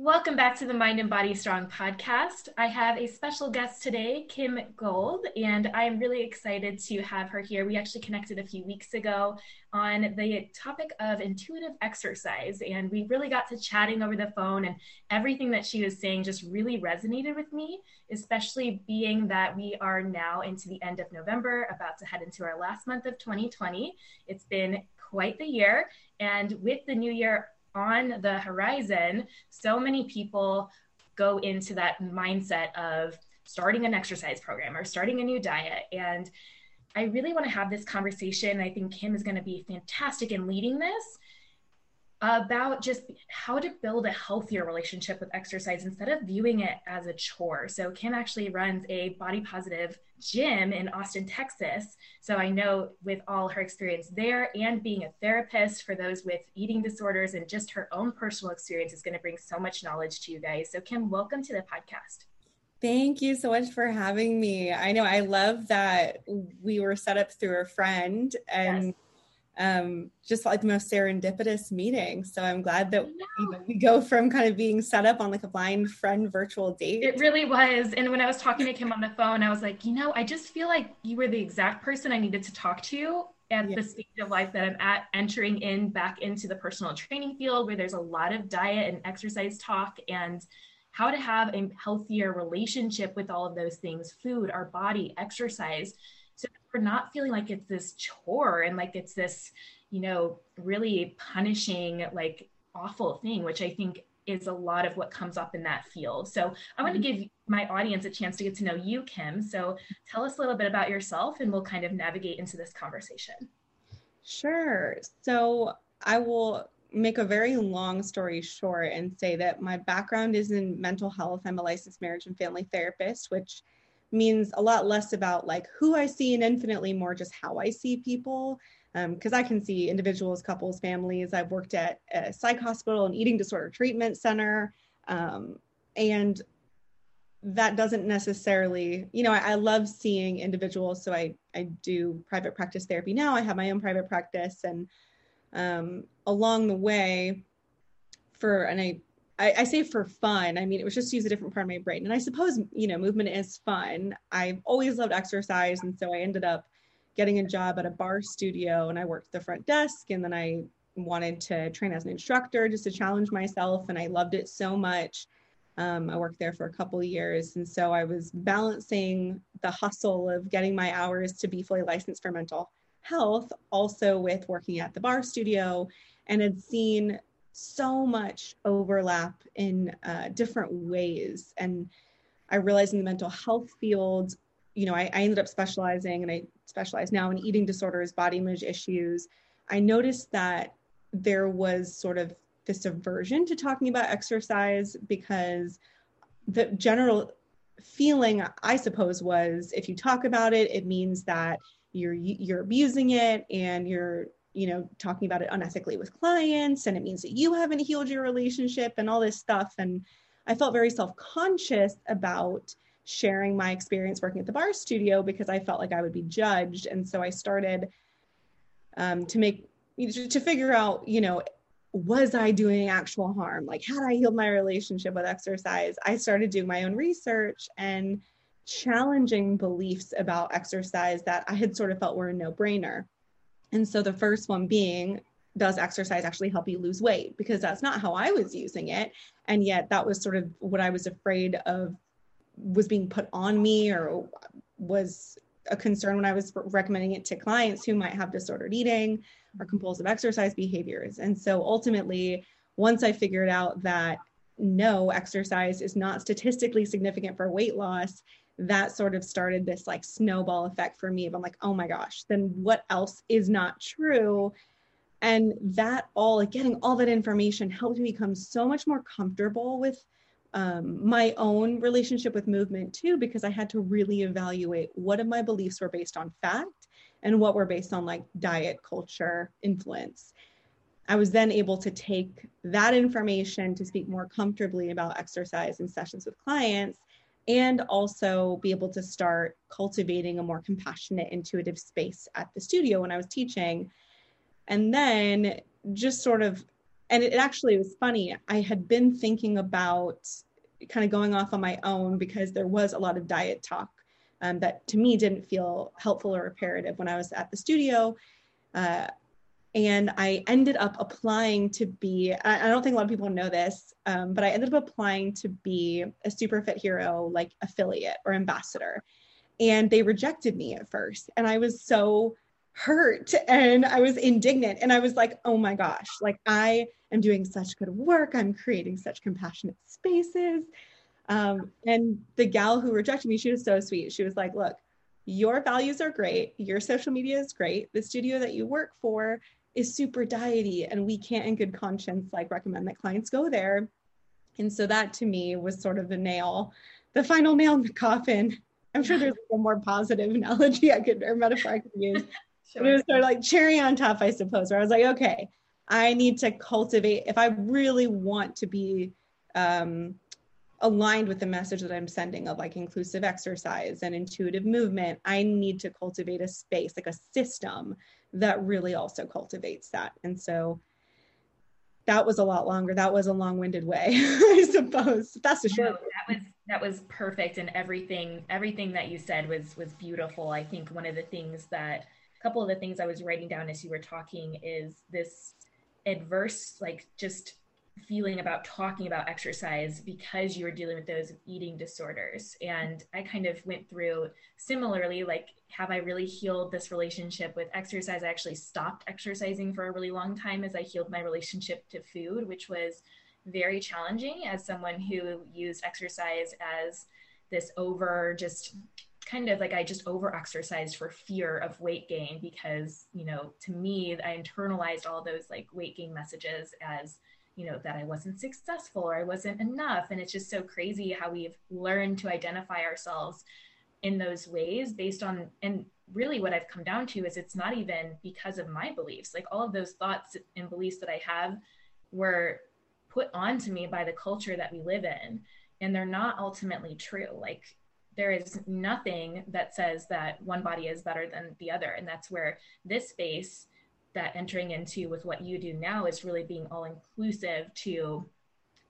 Welcome back to the Mind and Body Strong podcast. I have a special guest today, Kim Gold, and I'm really excited to have her here. We actually connected a few weeks ago on the topic of intuitive exercise, and we really got to chatting over the phone, and everything that she was saying just really resonated with me, especially being that we are now into the end of November, about to head into our last month of 2020. It's been quite the year, and with the new year on the horizon, so many people go into that mindset of starting an exercise program or starting a new diet. And I really want to have this conversation. I think Kim is going to be fantastic in leading this about just how to build a healthier relationship with exercise instead of viewing it as a chore. So, Kim actually runs a body positive gym in Austin, Texas. So, I know with all her experience there and being a therapist for those with eating disorders and just her own personal experience is going to bring so much knowledge to you guys. So, Kim, welcome to the podcast. Thank you so much for having me. I know I love that we were set up through a friend and. Yes um, just like the most serendipitous meeting. So I'm glad that you know, we go from kind of being set up on like a blind friend virtual date. It really was. And when I was talking to Kim on the phone, I was like, you know, I just feel like you were the exact person I needed to talk to at yeah. the stage of life that I'm at, entering in back into the personal training field where there's a lot of diet and exercise talk and how to have a healthier relationship with all of those things food, our body, exercise for not feeling like it's this chore and like it's this, you know, really punishing, like awful thing, which I think is a lot of what comes up in that field. So I want to mm-hmm. give my audience a chance to get to know you, Kim. So tell us a little bit about yourself and we'll kind of navigate into this conversation. Sure. So I will make a very long story short and say that my background is in mental health. I'm a licensed marriage and family therapist, which means a lot less about like who I see and infinitely more just how I see people. Because um, I can see individuals, couples, families. I've worked at a psych hospital, and eating disorder treatment center. Um, and that doesn't necessarily, you know, I, I, love seeing individuals. So I, I do private practice therapy now. I have my own private practice. And um, along the way, for, and I I, I, say for fun. I mean, it was just to use a different part of my brain. And I suppose, you know, movement is fun. I've always loved exercise. And so I ended up getting a job at a barre studio and I worked the front desk. And then I wanted to train as an instructor just to challenge myself. And I loved it so much. Um, I worked there for a couple years. And so I was balancing the hustle of getting my hours to be fully licensed for mental health, also with working at the barre studio, and had seen so much overlap in uh, different ways. And I realized in the mental health field, you know, I, I ended up specializing and I specialize now in eating disorders, body image issues. I noticed that there was sort of this aversion to talking about exercise because the general feeling i suppose was if you talk about it it means that you're you're abusing it and you're you know talking about it unethically with clients and it means that you haven't healed your relationship and all this stuff. And i felt very self-conscious about sharing my experience working at the barre studio because i felt like i would be judged. And so i started um, to make to figure out you know was i doing actual harm? Like had i healed my relationship with exercise? I started doing my own research and challenging beliefs about exercise that i had sort of felt were a no-brainer and so the first one being, does exercise actually help you lose weight? Because that's not how I was using it. And yet that was sort of what I was afraid of was being put on me or was a concern when I was recommending it to clients who might have disordered eating or compulsive exercise behaviors. And so ultimately, once I figured out that no, exercise is not statistically significant for weight loss, that sort of started this like snowball effect for me I'm like, oh my gosh, then what else is not true? And that all, like getting all that information helped me become so much more comfortable with um, my own relationship with movement too, because I had to really evaluate what of my beliefs were based on fact and what were based on like diet culture influence. I was then able to take that information to speak more comfortably about exercise in sessions with clients and also be able to start cultivating a more compassionate, intuitive space at the studio when I was teaching. And then just sort of and it actually was funny. I had been thinking about kind of going off on my own because there was a lot of diet talk um, that to me didn't feel helpful or reparative when I was at the studio. Uh, and I ended up applying to be, I don't think a lot of people know this, um, but I ended up applying to be a Superfit Hero like affiliate or ambassador. And they rejected me at first. And I was so hurt and I was indignant. And I was like, oh my gosh, like I am doing such good work. I'm creating such compassionate spaces. Um, and the gal who rejected me, she was so sweet. She was like, look, your values are great. Your social media is great. The studio that you work for is super diety and we can't in good conscience like recommend that clients go there. And so that to me was sort of the nail, the final nail in the coffin. I'm sure there's a more positive analogy I could or metaphor I could use. sure. It was sort of like cherry on top, I suppose, where I was like, okay, I need to cultivate if I really want to be um, aligned with the message that I'm sending of like inclusive exercise and intuitive movement, I need to cultivate a space, like a system that really also cultivates that. And so that was a lot longer. That was a long-winded way, I suppose. That's the short. No, that was that was perfect, and everything everything that you said was was beautiful. I think one of the things that a couple of the things I was writing down as you were talking is this adverse, like just feeling about talking about exercise because you were dealing with those eating disorders. And I kind of went through similarly, like, have I really healed this relationship with exercise? I actually stopped exercising for a really long time as I healed my relationship to food, which was very challenging as someone who used exercise as this over just kind of like I just over exercised for fear of weight gain because, you know, to me, I internalized all those like weight gain messages as you know that i wasn't successful or i wasn't enough. And it's just so crazy how we've learned to identify ourselves in those ways based on and really what i've come down to is it's not even because of my beliefs. Like all of those thoughts and beliefs that i have were put onto me by the culture that we live in and they're not ultimately true. Like there is nothing that says that one body is better than the other. And that's where this space that entering into with what you do now is really being all inclusive to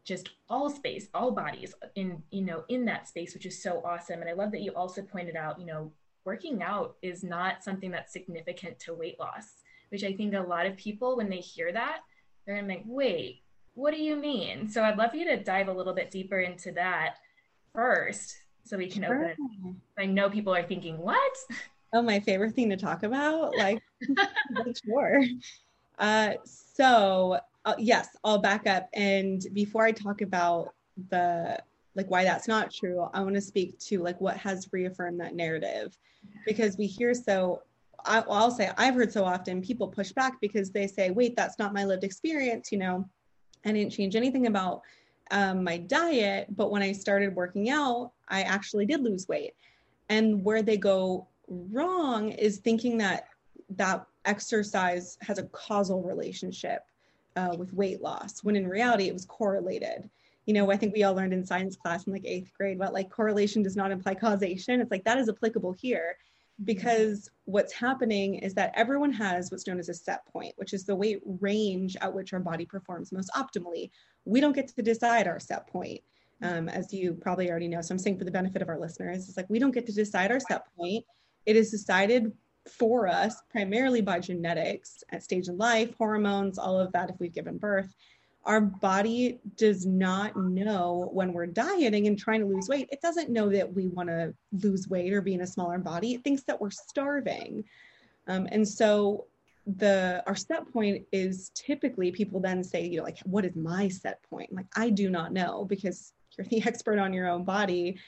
just all space all bodies in you know in that space which is so awesome. And i love that you also pointed out you know working out is not something that's significant to weight loss which i think a lot of people when they hear that they're gonna be like wait what do you mean? So i'd love you to dive a little bit deeper into that first so we can sure. open i know people are thinking what Oh, my favorite thing to talk about? Like, sure. Uh, so, uh, yes, I'll back up. And before I talk about the like why that's not true, I want to speak to like what has reaffirmed that narrative because we hear so. I, I'll say I've heard so often people push back because they say, "Wait, that's not my lived experience." You know, I didn't change anything about um, my diet, but when I started working out, I actually did lose weight. And where they go wrong is thinking that that exercise has a causal relationship uh, with weight loss when in reality it was correlated. You know i think we all learned in science class in like eighth grade but like correlation does not imply causation. It's like that is applicable here because what's happening is that everyone has what's known as a set point which is the weight range at which our body performs most optimally. We don't get to decide our set point um, as you probably already know. So i'm saying for the benefit of our listeners it's like we don't get to decide our set point it is decided for us primarily by genetics at stage in life, hormones, all of that if we've given birth. Our body does not know when we're dieting and trying to lose weight. It doesn't know that we want to lose weight or be in a smaller body. It thinks that we're starving. Um, and so the our set point is typically people then say, you know, like, what is my set point? Like, I do not know because you're the expert on your own body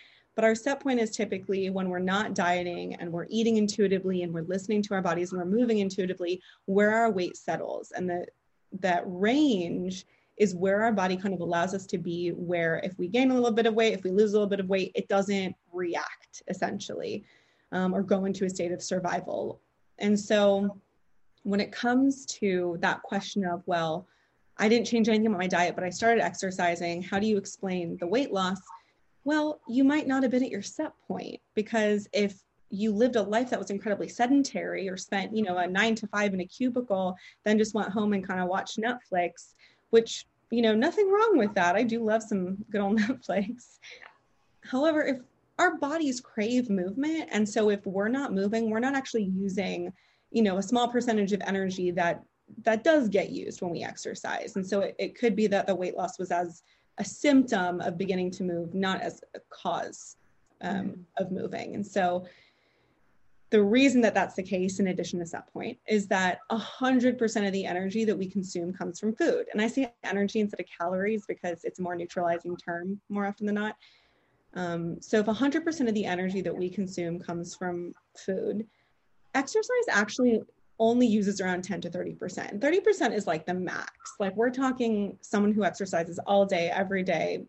but our set point is typically when we're not dieting and we're eating intuitively and we're listening to our bodies and we're moving intuitively, where our weight settles. And the, that range is where our body kind of allows us to be, where if we gain a little bit of weight, if we lose a little bit of weight, it doesn't react essentially um, or go into a state of survival. And so when it comes to that question of, well, I didn't change anything about my diet, but I started exercising, how do you explain the weight loss? Well, you might not have been at your set point because if you lived a life that was incredibly sedentary or spent, you know, a nine to five in a cubicle, then just went home and kind of watched Netflix, which, you know, nothing wrong with that. I do love some good old Netflix. However, if our bodies crave movement, and so if we're not moving, we're not actually using, you know, a small percentage of energy that that does get used when we exercise. And so it, it could be that the weight loss was as a symptom of beginning to move, not as a cause um, mm-hmm. of moving. And so the reason that that's the case, in addition to set point, is that 100% of the energy that we consume comes from food. And I say energy instead of calories because it's a more neutralizing term more often than not. Um, so if 100% of the energy that we consume comes from food, exercise actually only uses around 10 to 30%. 30% is like the max. Like we're talking someone who exercises all day, every day,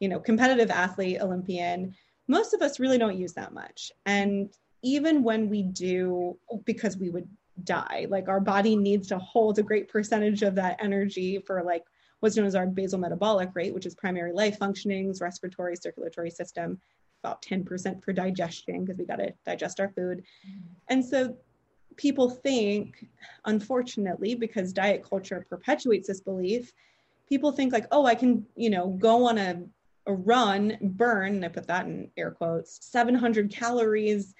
you know, competitive athlete, Olympian. Most of us really don't use that much. And even when we do, because we would die, like our body needs to hold a great percentage of that energy for like what's known as our basal metabolic rate, which is primary life functionings, respiratory, circulatory system, about 10% for digestion, because we got to digest our food. And so people think, unfortunately, because diet culture perpetuates this belief, people think like, oh, I can, you know, go on a, a run, burn, and I put that in air quotes, 700 calories,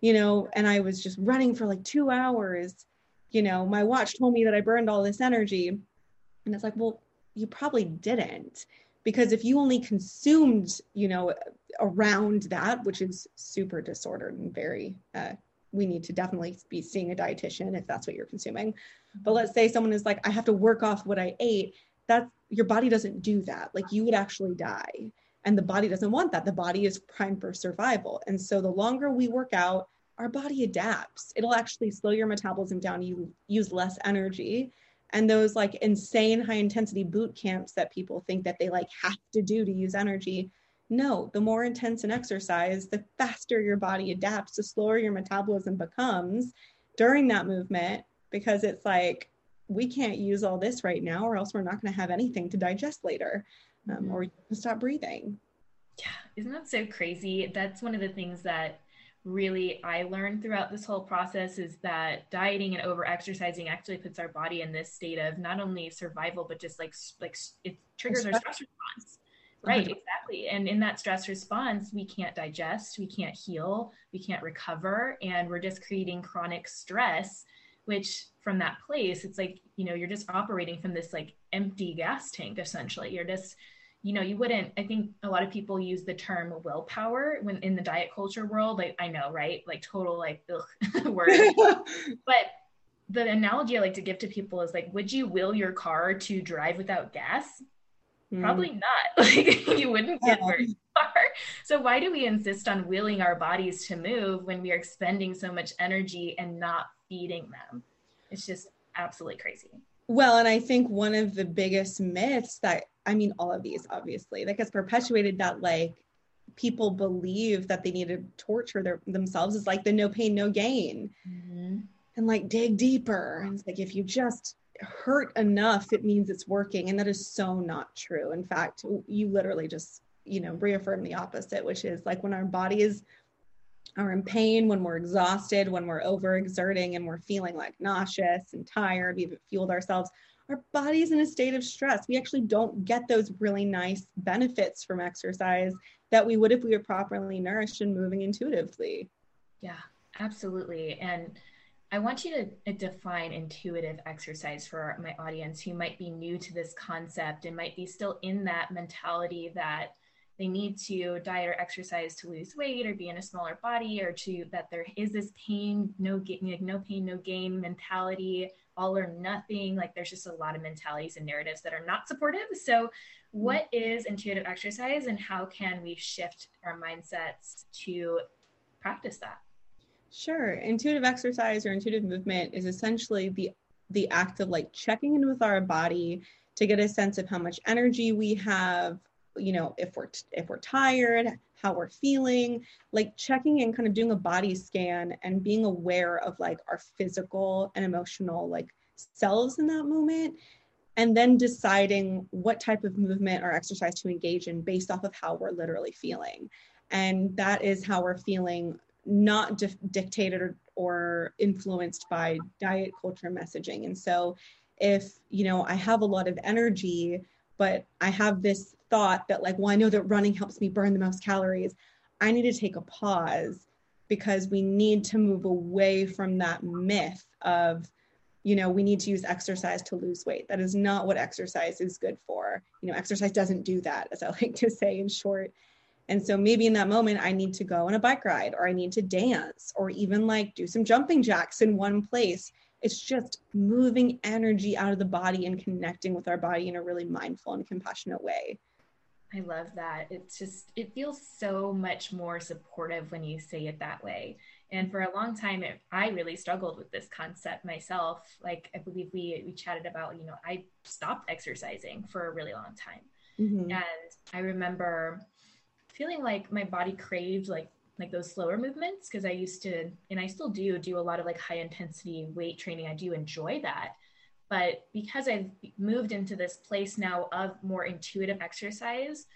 you know, and I was just running for like two hours. You know, my watch told me that I burned all this energy. And it's like, well, you probably didn't because if you only consumed you know around that which is super disordered and very uh, we need to definitely be seeing a dietitian if that's what you're consuming. But let's say someone is like, I have to work off what I ate. That your body doesn't do that. Like you would actually die. And the body doesn't want that. The body is primed for survival. And so the longer we work out, our body adapts. It'll actually slow your metabolism down. You use less energy. And those like insane high intensity boot camps that people think that they like have to do to use energy, no, the more intense an exercise, the faster your body adapts, the slower your metabolism becomes during that movement because it's like, we can't use all this right now, or else we're not going to have anything to digest later, um, or stop breathing. Yeah, isn't that so crazy? That's one of the things that really I learned throughout this whole process is that dieting and over exercising actually puts our body in this state of not only survival but just like like it triggers our stress response Right, exactly. And in that stress response, we can't digest, we can't heal, we can't recover, and we're just creating chronic stress, which from that place, it's like, you know, you're just operating from this like empty gas tank essentially. You're just, you know, you wouldn't, I think a lot of people use the term willpower when in the diet culture world. Like, I know, right? Like, total, like, ugh, word. but the analogy I like to give to people is like, would you will your car to drive without gas? Probably mm. not. Like you wouldn't get very far. So why do we insist on willing our bodies to move when we are expending so much energy and not feeding them? It's just absolutely crazy. Well, and I think one of the biggest myths that I mean, all of these obviously that gets perpetuated that like people believe that they need to torture their, themselves is like the no pain, no gain. Mm-hmm. And like dig deeper. And it's like if you just hurt enough, it means it's working. And that is so not true. In fact, you literally just, you know, reaffirm the opposite, which is like when our bodies are in pain, when we're exhausted, when we're overexerting and we're feeling like nauseous and tired, we've fueled ourselves, our body's in a state of stress. We actually don't get those really nice benefits from exercise that we would if we were properly nourished and moving intuitively. Yeah, absolutely. And I want you to uh, define intuitive exercise for my audience who might be new to this concept and might be still in that mentality that they need to diet or exercise to lose weight or be in a smaller body or to that there is this pain no gain no pain no gain mentality all or nothing. Like there's just a lot of mentalities and narratives that are not supportive. So mm-hmm. what is intuitive exercise and how can we shift our mindsets to practice that Sure. Intuitive exercise or intuitive movement is essentially the the act of like checking in with our body to get a sense of how much energy we have, you know, if we're if we're tired, how we're feeling, like checking in kind of doing a body scan and being aware of like our physical and emotional like selves in that moment and then deciding what type of movement or exercise to engage in based off of how we're literally feeling. And that is how we're feeling not di- dictated or, or influenced by diet culture messaging. And so if you know i have a lot of energy but i have this thought that like well i know that running helps me burn the most calories i need to take a pause because we need to move away from that myth of you know we need to use exercise to lose weight. That is not what exercise is good for. You know exercise doesn't do that as i like to say in short and so maybe in that moment i need to go on a bike ride or i need to dance or even like do some jumping jacks in one place it's just moving energy out of the body and connecting with our body in a really mindful and compassionate way. I love that. It's just, it feels so much more supportive when you say it that way. And for a long time, it, I really struggled with this concept myself. Like I believe we we chatted about, you know, I stopped exercising for a really long time, mm-hmm. and I remember feeling like my body craved like like those slower movements because I used to, and I still do, do a lot of like high intensity weight training. I do enjoy that. But because I've moved into this place now of more intuitive exercise,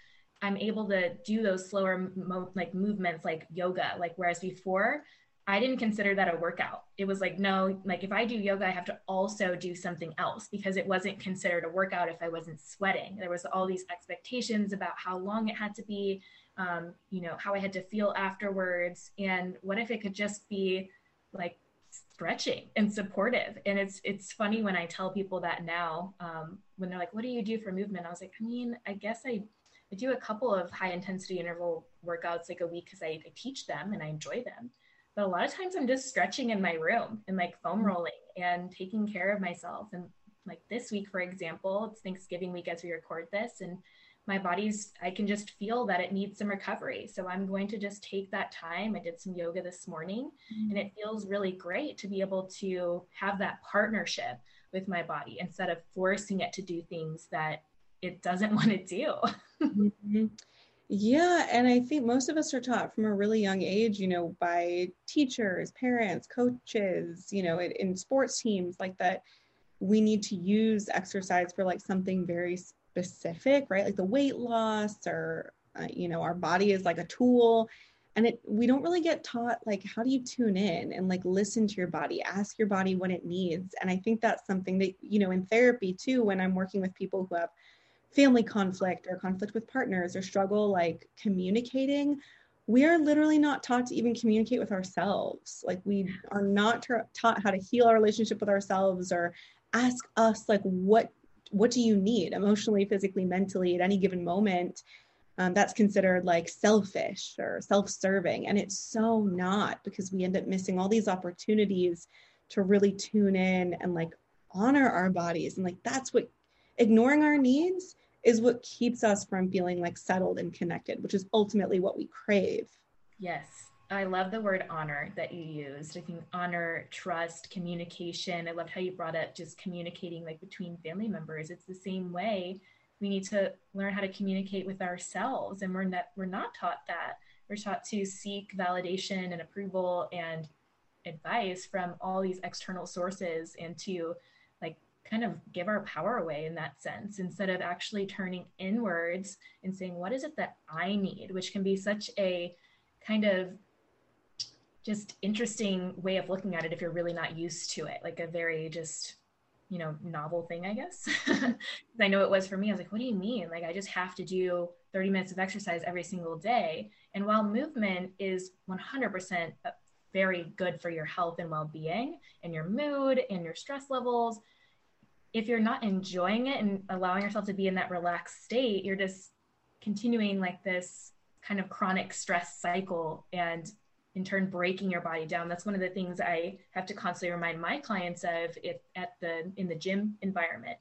I'm able to do those slower mo- like movements like yoga. Like whereas before, I didn't consider that a workout. It was like, no, like if I do yoga, I have to also do something else because it wasn't considered a workout if I wasn't sweating. There was all these expectations about how long it had to be um, you know, how I had to feel afterwards. And what if it could just be like stretching and supportive? And it's it's funny when I tell people that now, um, when they're like, what do you do for movement? I was like, I mean, I guess I, I do a couple of high intensity interval workouts like a week because I, I teach them and I enjoy them. But a lot of times I'm just stretching in my room and like foam mm-hmm. rolling and taking care of myself. And like this week, for example, it's Thanksgiving week as we record this. And my body's i can just feel that it needs some recovery so i'm going to just take that time i did some yoga this morning mm-hmm. and it feels really great to be able to have that partnership with my body instead of forcing it to do things that it doesn't want to do mm-hmm. yeah and i think most of us are taught from a really young age you know by teachers parents coaches you know in, in sports teams like that we need to use exercise for like something very specific, right? Like the weight loss or, uh, you know, our body is like a tool. And it, we don't really get taught like how do you tune in and like listen to your body, ask your body what it needs. And I think that's something that, you know, in therapy too, when I'm working with people who have family conflict or conflict with partners or struggle like communicating, we are literally not taught to even communicate with ourselves. Like we are not tra- taught how to heal our relationship with ourselves or ask us like what what do you need emotionally, physically, mentally at any given moment? Um, that's considered like selfish or self serving. And it's so not because we end up missing all these opportunities to really tune in and like honor our bodies. And like that's what ignoring our needs is what keeps us from feeling like settled and connected, which is ultimately what we crave. Yes. I love the word honor that you used. I think honor, trust, communication. I loved how you brought up just communicating like between family members. It's the same way we need to learn how to communicate with ourselves and we're not we're not taught that. We're taught to seek validation and approval and advice from all these external sources and to like kind of give our power away in that sense instead of actually turning inwards and saying what is it that I need, which can be such a kind of just interesting way of looking at it if you're really not used to it like a very just you know novel thing i guess. I know it was for me i was like what do you mean? Like i just have to do 30 minutes of exercise every single day. And while movement is 100% uh, very good for your health and well-being and your mood and your stress levels if you're not enjoying it and allowing yourself to be in that relaxed state you're just continuing like this kind of chronic stress cycle and in turn breaking your body down. That's one of the things i have to constantly remind my clients of if at the in the gym environment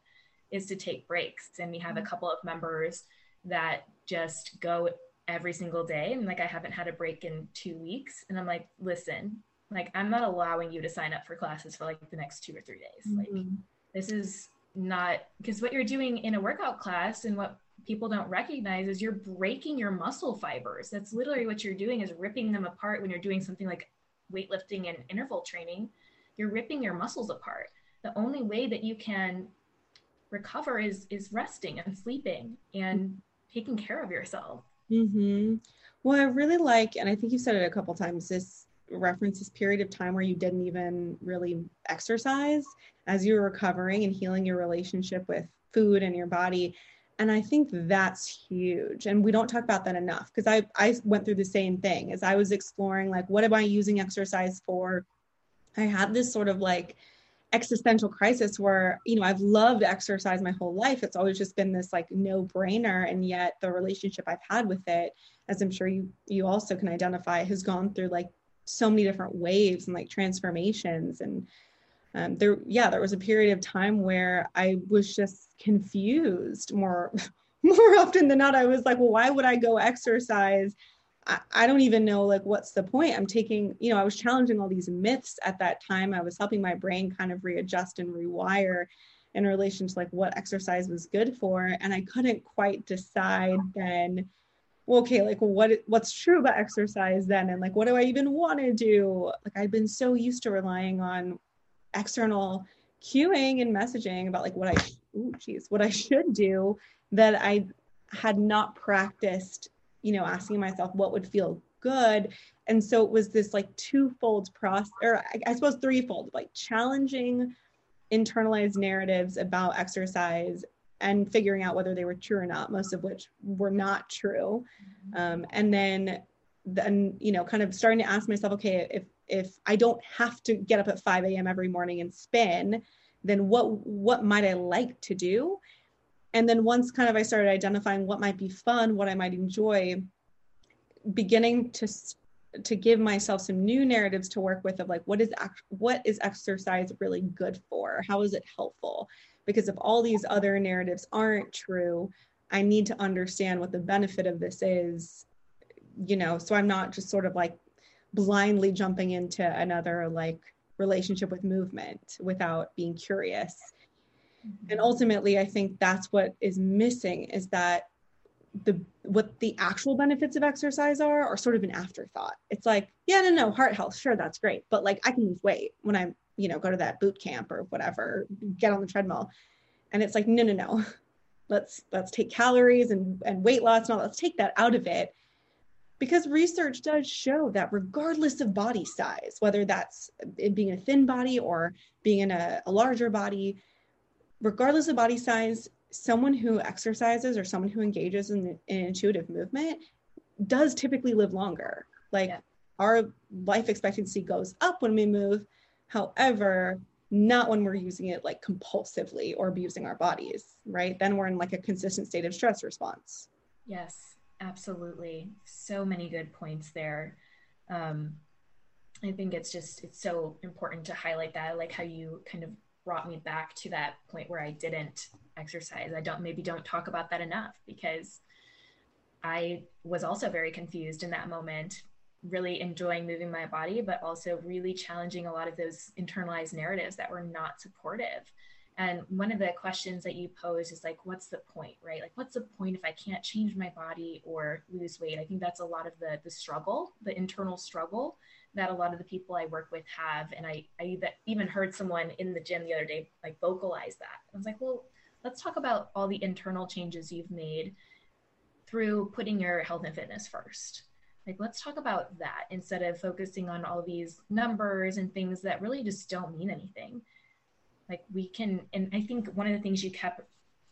is to take breaks. And we have a mm-hmm. couple of members that just go every single day. And like i haven't had a break in two weeks. And i'm like listen like i'm not allowing you to sign up for classes for like the next two or three days. Mm-hmm. like this is not because what you're doing in a workout class and what people don't recognize is you're breaking your muscle fibers. That's literally what you're doing is ripping them apart when you're doing something like weightlifting and interval training. You're ripping your muscles apart. The only way that you can recover is is resting and sleeping and taking care of yourself. Mm-hmm. Well, I really like, and I think you said it a couple times. This reference this period of time where you didn't even really exercise as you were recovering and healing your relationship with food and your body and i think that's huge. And we don't talk about that enough because i i went through the same thing as i was exploring like what am i using exercise for? I had this sort of like existential crisis where you know I've loved exercise my whole life. It's always just been this like no brainer and yet the relationship I've had with it as I'm sure you you also can identify has gone through like so many different waves and like transformations. And um, there yeah there was a period of time where I was just confused more more often than not I was like well why would I go exercise I, I don't even know like what's the point. I'm taking, you know, I was challenging all these myths at that time. I was helping my brain kind of readjust and rewire in relation to like what exercise was good for. And I couldn't quite decide then, well, okay, like what what's true about exercise then and like what do I even want to do? Like I've been so used to relying on external cueing and messaging about like what I oh geez, what I should do that I had not practiced you know, asking myself what would feel good. And so it was this like twofold process, or I, I suppose threefold, like challenging internalized narratives about exercise and figuring out whether they were true or not, most of which were not true. Um, and then, then, you know, kind of starting to ask myself, okay, if, if I don't have to get up at 5 a.m. every morning and spin, then what, what might I like to do? and then once kind of i started identifying what might be fun what i might enjoy beginning to to give myself some new narratives to work with of like what is what is exercise really good for how is it helpful because if all these other narratives aren't true i need to understand what the benefit of this is you know so i'm not just sort of like blindly jumping into another like relationship with movement without being curious. Mm-hmm. And ultimately i think that's what is missing is that the what the actual benefits of exercise are are sort of an afterthought. It's like yeah no no heart health sure that's great. But like i can lose weight when i you know go to that boot camp or whatever get on the treadmill. And it's like no no no. Let's let's take calories and and weight loss and all let's take that out of it because research does show that regardless of body size whether that's it being a thin body or being in a, a larger body regardless of body size, someone who exercises or someone who engages in, in intuitive movement does typically live longer. Like yeah. our life expectancy goes up when we move. However, not when we're using it like compulsively or abusing our bodies, right? Then we're in like a consistent state of stress response. Yes, absolutely. So many good points there. Um, I think it's just it's so important to highlight that, I like how you kind of brought me back to that point where I didn't exercise. I don't maybe don't talk about that enough because I was also very confused in that moment, really enjoying moving my body, but also really challenging a lot of those internalized narratives that were not supportive. And one of the questions that you pose is like, what's the point, right? Like, what's the point if I can't change my body or lose weight? I think that's a lot of the the struggle, the internal struggle that a lot of the people I work with have. And I, I even heard someone in the gym the other day like vocalize that. I was like, well, let's talk about all the internal changes you've made through putting your health and fitness first. Like, let's talk about that instead of focusing on all these numbers and things that really just don't mean anything. Like, we can, and I think one of the things you kept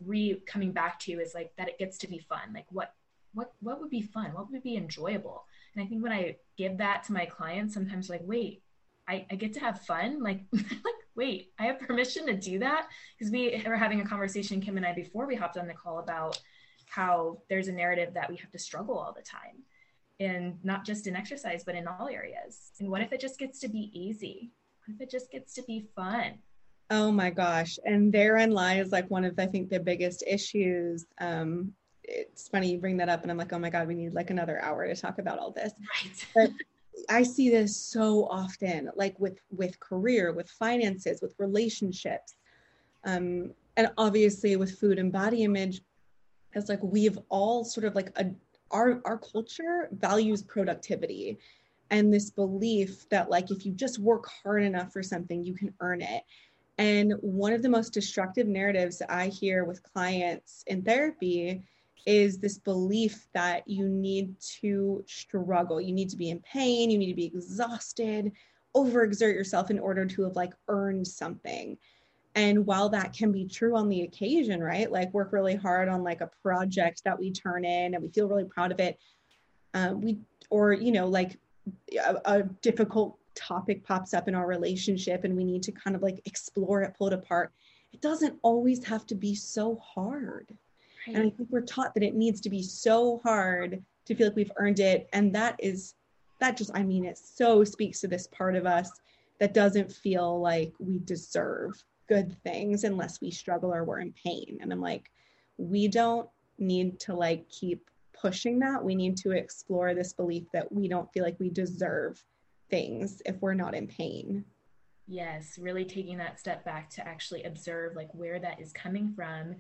re coming back to is like that it gets to be fun. Like, what, what, what would be fun? What would be enjoyable? And I think when I give that to my clients, sometimes like, wait, I, I get to have fun. Like, like, wait, I have permission to do that? Because we were having a conversation, Kim and I, before we hopped on the call about how there's a narrative that we have to struggle all the time. And not just in exercise, but in all areas. And what if it just gets to be easy? What if it just gets to be fun? Oh my gosh. And therein lies like one of, I think, the biggest issues. Um, it's funny you bring that up and i'm like oh my god we need like another hour to talk about all this. Right. But i see this so often like with with career with finances with relationships. Um and obviously with food and body image it's like we've all sort of like a our our culture values productivity and this belief that like if you just work hard enough for something you can earn it and one of the most destructive narratives i hear with clients in therapy is this belief that you need to struggle. You need to be in pain. You need to be exhausted. Overexert yourself in order to have like earned something. And while that can be true on the occasion right like work really hard on like a project that we turn in and we feel really proud of it uh, we or you know like a, a difficult topic pops up in our relationship and we need to kind of like explore it pull it apart it doesn't always have to be so hard. Right. and i think we're taught that it needs to be so hard to feel like we've earned it. And that is that just i mean it so speaks to this part of us that doesn't feel like we deserve good things unless we struggle or we're in pain. And i'm like we don't need to like keep pushing that. We need to explore this belief that we don't feel like we deserve things if we're not in pain yes really taking that step back to actually observe like where that is coming from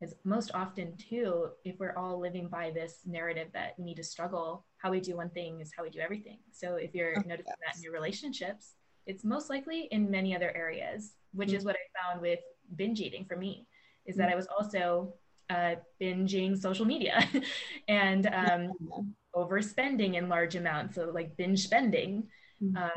is most often too if we're all living by this narrative that we need to struggle how we do one thing is how we do everything so if you're oh, noticing yes. that in your relationships it's most likely in many other areas which mm-hmm. is what i found with binge eating for me is that mm-hmm. i was also uh, binging social media and um, overspending in large amounts so like binge spending mm-hmm. um,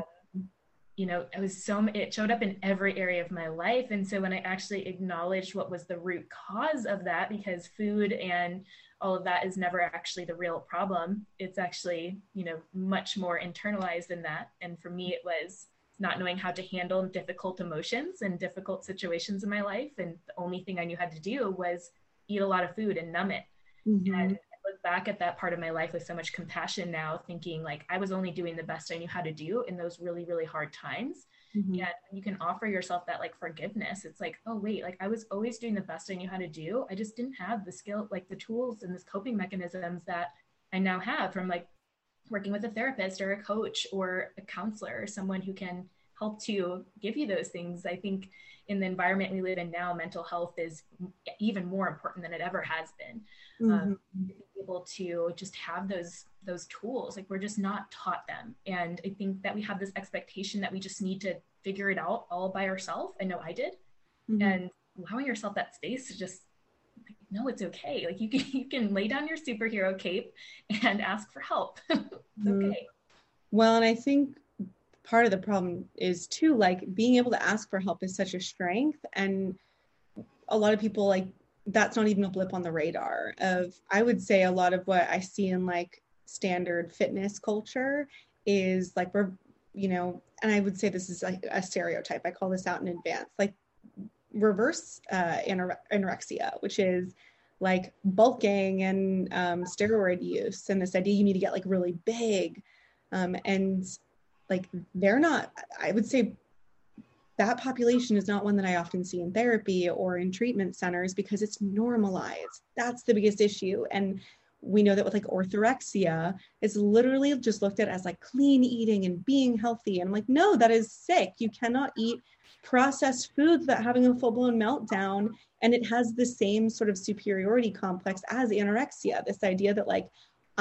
you know it was so it showed up in every area of my life. And so when i actually acknowledged what was the root cause of that because food and all of that is never actually the real problem. It's actually you know much more internalized than that. And for me it was not knowing how to handle difficult emotions and difficult situations in my life. And the only thing i knew how to do was eat a lot of food and numb it. Mm-hmm. and look back at that part of my life with so much compassion now, thinking like I was only doing the best I knew how to do in those really, really hard times. Mm-hmm. Yet you can offer yourself that like forgiveness. It's like, oh wait, like I was always doing the best I knew how to do. I just didn't have the skill, like the tools and this coping mechanisms that I now have from like working with a therapist or a coach or a counselor or someone who can help to give you those things. I think in the environment we live in now, mental health is even more important than it ever has been. Um, mm-hmm. Um, able to just have those those tools, like we're just not taught them, and I think that we have this expectation that we just need to figure it out all by ourselves. I know I did, mm-hmm. and allowing yourself that space to just like, no, it's okay. Like you can you can lay down your superhero cape and ask for help. it's mm-hmm. okay. Well, and I think part of the problem is too like being able to ask for help is such a strength. And a lot of people like that's not even a blip on the radar of i would say a lot of what i see in like standard fitness culture is like we're you know and i would say this is like a stereotype i call this out in advance like reverse uh, anorexia which is like bulking and um, steroid use. And this idea you need to get like really big um, and like they're not i would say that population is not one that i often see in therapy or in treatment centers because it's normalized. That's the biggest issue. And we know that with like orthorexia it's literally just looked at as like clean eating and being healthy. And I'm like no that is sick. You cannot eat processed foods that having a full-blown meltdown. And it has the same sort of superiority complex as anorexia this idea that like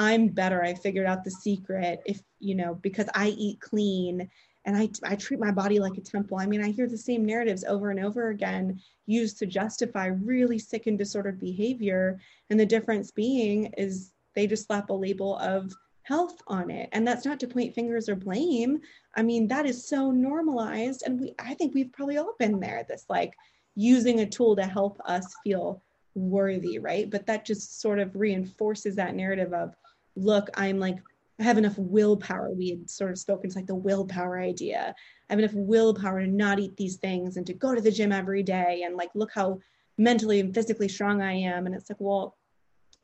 I'm better. I figured out the secret if, you know, because I eat clean and I, I treat my body like a temple. I mean, I hear the same narratives over and over again used to justify really sick and disordered behavior. And the difference being is they just slap a label of health on it. And that's not to point fingers or blame. I mean, that is so normalized. And we, I think we've probably all been there, this like using a tool to help us feel worthy, right? But that just sort of reinforces that narrative of look, I'm like, I have enough willpower. We had sort of spoken to like the willpower idea. I have enough willpower to not eat these things and to go to the gym every day and like look how mentally and physically strong I am. And it's like, well,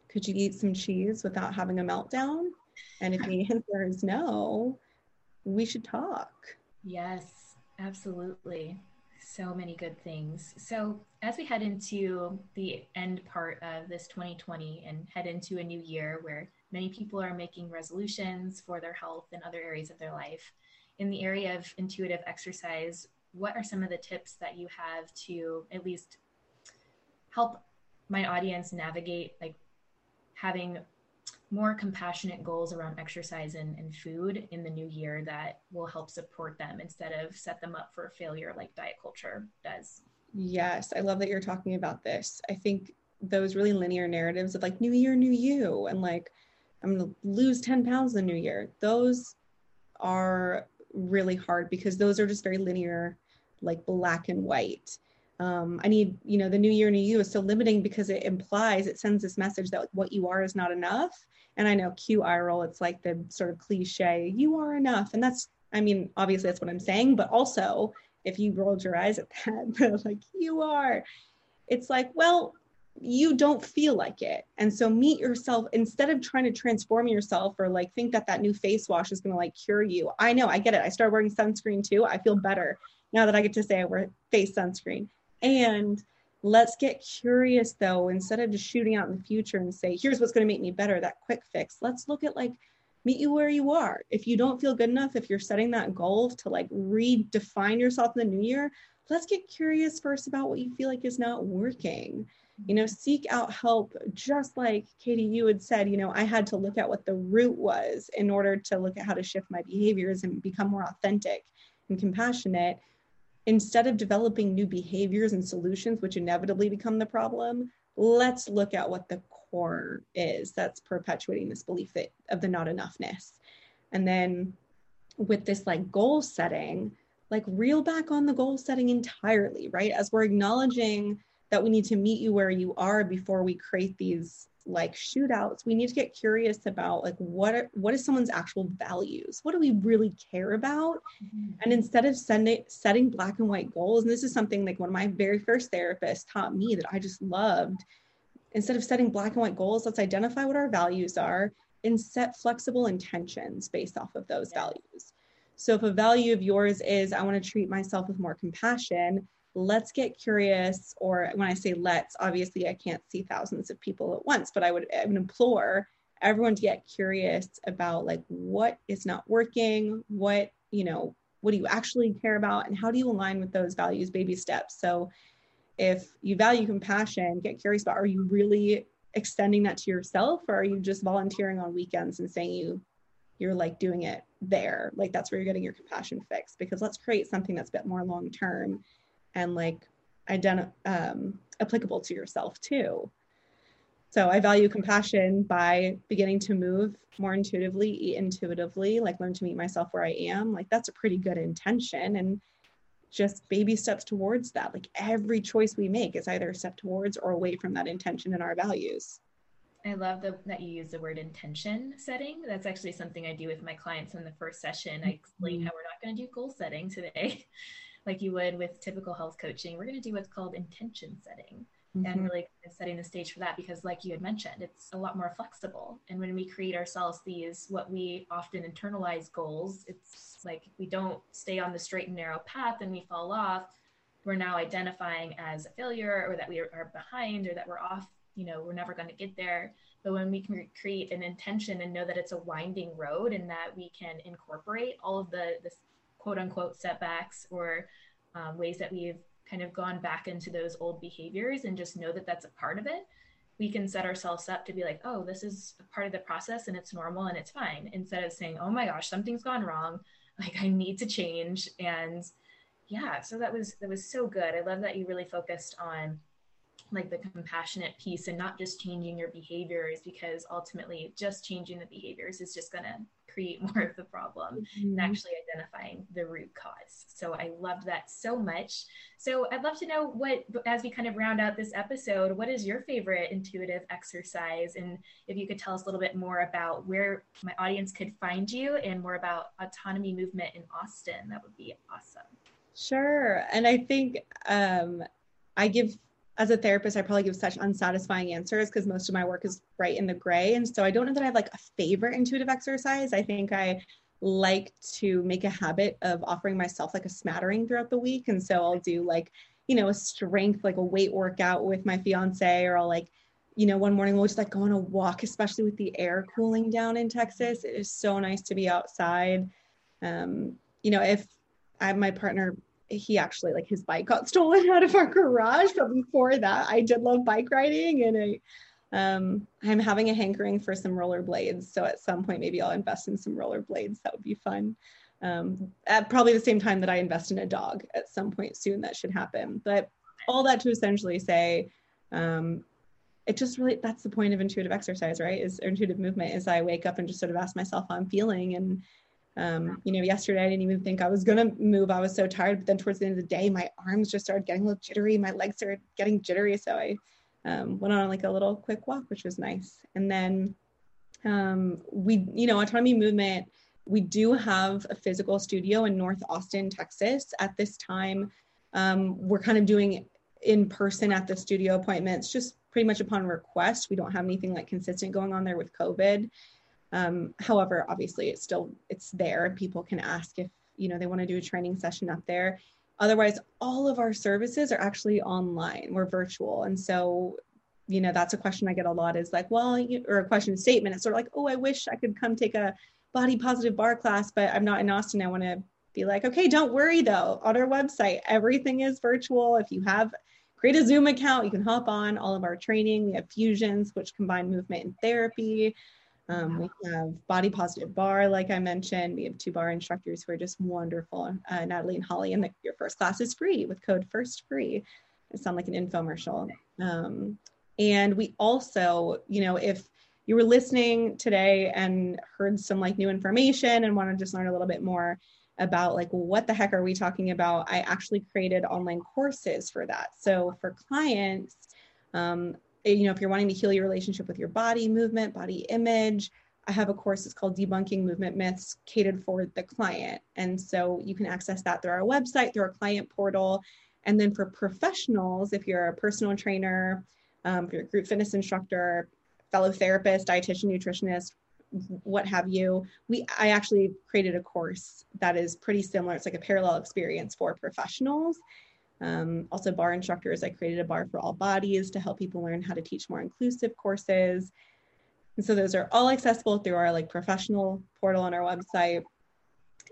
could you eat some cheese without having a meltdown? And if the answer is no, we should talk. Yes, absolutely. So many good things. So, as we head into the end part of this 2020 and head into a new year where Many people are making resolutions for their health and other areas of their life. In the area of intuitive exercise, what are some of the tips that you have to at least help my audience navigate like having more compassionate goals around exercise and, and food in the new year that will help support them instead of set them up for failure like diet culture does? Yes, I love that you're talking about this. I think those really linear narratives of like new year, new you, and like I'm gonna lose 10 pounds in the new year. Those are really hard because those are just very linear, like black and white. Um, I need, you know, the new year, new you is so limiting because it implies, it sends this message that what you are is not enough. And I know eye roll, it's like the sort of cliche, you are enough. And that's, I mean, obviously that's what I'm saying, but also if you rolled your eyes at that, like you are, it's like, well, you don't feel like it. And so meet yourself instead of trying to transform yourself or like think that that new face wash is going to like cure you. I know, I get it. I started wearing sunscreen too. I feel better now that I get to say I wear face sunscreen. And let's get curious though, instead of just shooting out in the future and say, here's what's going to make me better, that quick fix. Let's look at like meet you where you are. If you don't feel good enough, if you're setting that goal to like redefine yourself in the new year, let's get curious first about what you feel like is not working you know seek out help just like katie you had said you know i had to look at what the root was in order to look at how to shift my behaviors and become more authentic and compassionate. Instead of developing new behaviors and solutions which inevitably become the problem let's look at what the core is that's perpetuating this belief that, of the not enoughness. And then with this like goal setting like reel back on the goal setting entirely right? As we're acknowledging that we need to meet you where you are before we create these like shootouts. We need to get curious about like what are, what is someone's actual values? What do we really care about? Mm-hmm. and instead of sending setting black and white goals and this is something like one of my very first therapists taught me that i just loved instead of setting black and white goals let's identify what our values are and set flexible intentions based off of those values. So if a value of yours is i want to treat myself with more compassion let's get curious or when i say let's obviously i can't see thousands of people at once but i would, I would implore everyone to get curious about like what is not working what you know what do you actually care about and how do you align with those values baby steps? So if you value compassion get curious about are you really extending that to yourself or are you just volunteering on weekends and saying you you're like doing it there? Like that's where you're getting your compassion fix because let's create something that's a bit more long term and like identi- um, applicable to yourself too. So I value compassion by beginning to move more intuitively, eat intuitively, like learn to meet myself where I am. Like that's a pretty good intention and just baby steps towards that. Like every choice we make is either a step towards or away from that intention and our values. I love the, that you use the word intention setting. That's actually something I do with my clients in the first session. I explain mm-hmm. how we're not going to do goal setting today. like you would with typical health coaching, we're going to do what's called intention setting. Mm-hmm. And really setting the stage for that because, like you had mentioned, it's a lot more flexible. And when we create ourselves these, what we often internalize goals, it's like we don't stay on the straight and narrow path and we fall off. We're now identifying as a failure or that we are behind or that we're off, you know, we're never going to get there. But when we can create an intention and know that it's a winding road and that we can incorporate all of the, the quote unquote setbacks or um, ways that we've kind of gone back into those old behaviors and just know that that's a part of it we can set ourselves up to be like oh this is a part of the process and it's normal and it's fine instead of saying oh my gosh something's gone wrong. Like i need to change. And yeah so that was that was so good. I love that you really focused on like the compassionate piece and not just changing your behaviors because ultimately just changing the behaviors is just going to create more of the problem mm-hmm. and actually identifying the root cause. So I loved that so much. So I'd love to know what, as we kind of round out this episode, what is your favorite intuitive exercise? And if you could tell us a little bit more about where my audience could find you and more about autonomy movement in Austin, that would be awesome. Sure. And I think um, I give as a therapist, I probably give such unsatisfying answers because most of my work is right in the gray. And so I don't know that I have like a favorite intuitive exercise. I think I like to make a habit of offering myself like a smattering throughout the week. And so I'll do like, you know, a strength, like a weight workout with my fiance, or I'll like, you know, one morning we'll just like go on a walk, especially with the air cooling down in Texas. It is so nice to be outside. Um, you know, if I have my partner he actually like his bike got stolen out of our garage but before that i did love bike riding and i um i'm having a hankering for some rollerblades so at some point maybe i'll invest in some rollerblades that would be fun. Um at probably the same time that i invest in a dog at some point soon that should happen. But all that to essentially say um it just really that's the point of intuitive exercise right? Is intuitive movement is i wake up and just sort of ask myself how i'm feeling and um, you know yesterday i didn't even think i was going to move. I was so tired but then towards the end of the day my arms just started getting a little jittery. My legs started getting jittery so i um, went on like a little quick walk which was nice. And then um, we you know autonomy movement we do have a physical studio in north austin texas. At this time um, we're kind of doing in person at the studio appointments just pretty much upon request. We don't have anything like consistent going on there with COVID. Um, however, obviously it's still it's there. and People can ask if you know they want to do a training session up there. Otherwise, all of our services are actually online. We're virtual, and so you know that's a question I get a lot is like, well, you, or a question statement. It's sort of like, oh, I wish I could come take a body positive barre class, but I'm not in Austin. I want to be like, okay, don't worry though. On our website, everything is virtual. If you have create a Zoom account. You can hop on all of our training. We have fusions, which combine movement and therapy. Um, we have body positive Barre, like I mentioned. We have two barre instructors who are just wonderful, uh, Natalie and Holly. And the, your first class is free with code first free. It sounds like an infomercial. Um, and we also, you know, if you were listening today and heard some like new information and want to just learn a little bit more, about like what the heck are we talking about i actually created online courses for that so for clients um, you know if you're wanting to heal your relationship with your body movement body image i have a course it's called debunking movement myths catered for the client. And so you can access that through our website through our client portal. And then for professionals if you're a personal trainer um, if you're a group fitness instructor fellow therapist dietitian nutritionist what have you we i actually created a course that is pretty similar. It's like a parallel experience for professionals um, also barre instructors i created a barre for all bodies to help people learn how to teach more inclusive courses. And so those are all accessible through our like professional portal on our website.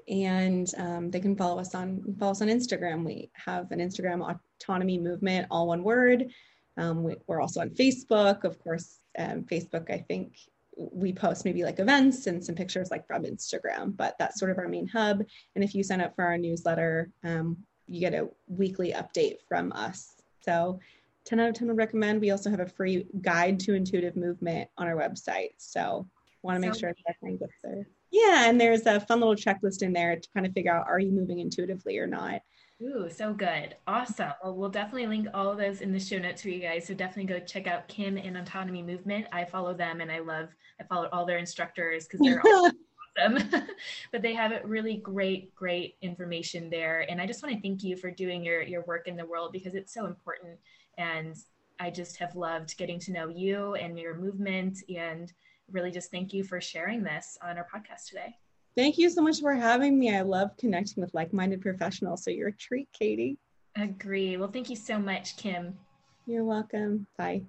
And um, they can follow us on follow us on instagram. We have an instagram autonomy movement all one word. Um, we, are also on facebook. Of course um, facebook i think we post maybe like events and some pictures like from Instagram, but that's sort of our main hub. And if you sign up for our newsletter, um, you get a weekly update from us. So 10 out of 10 would recommend. We also have a free guide to intuitive movement on our website. So want to make sure everything gets there. Yeah, and there's a fun little checklist in there to kind of figure out are you moving intuitively or not. Ooh, so good. Awesome. Well, we'll definitely link all of those in the show notes for you guys. So definitely go check out Kim and Autonomy Movement. I follow them and I love, I follow all their instructors because they're but they have really great, great information there. And I just want to thank you for doing your, your work in the world because it's so important. And I just have loved getting to know you and your movement and really just thank you for sharing this on our podcast today. Thank you so much for having me. I love connecting with like minded professionals. So you're a treat, Katie. Agree. Well, thank you so much, Kim. You're welcome. Bye.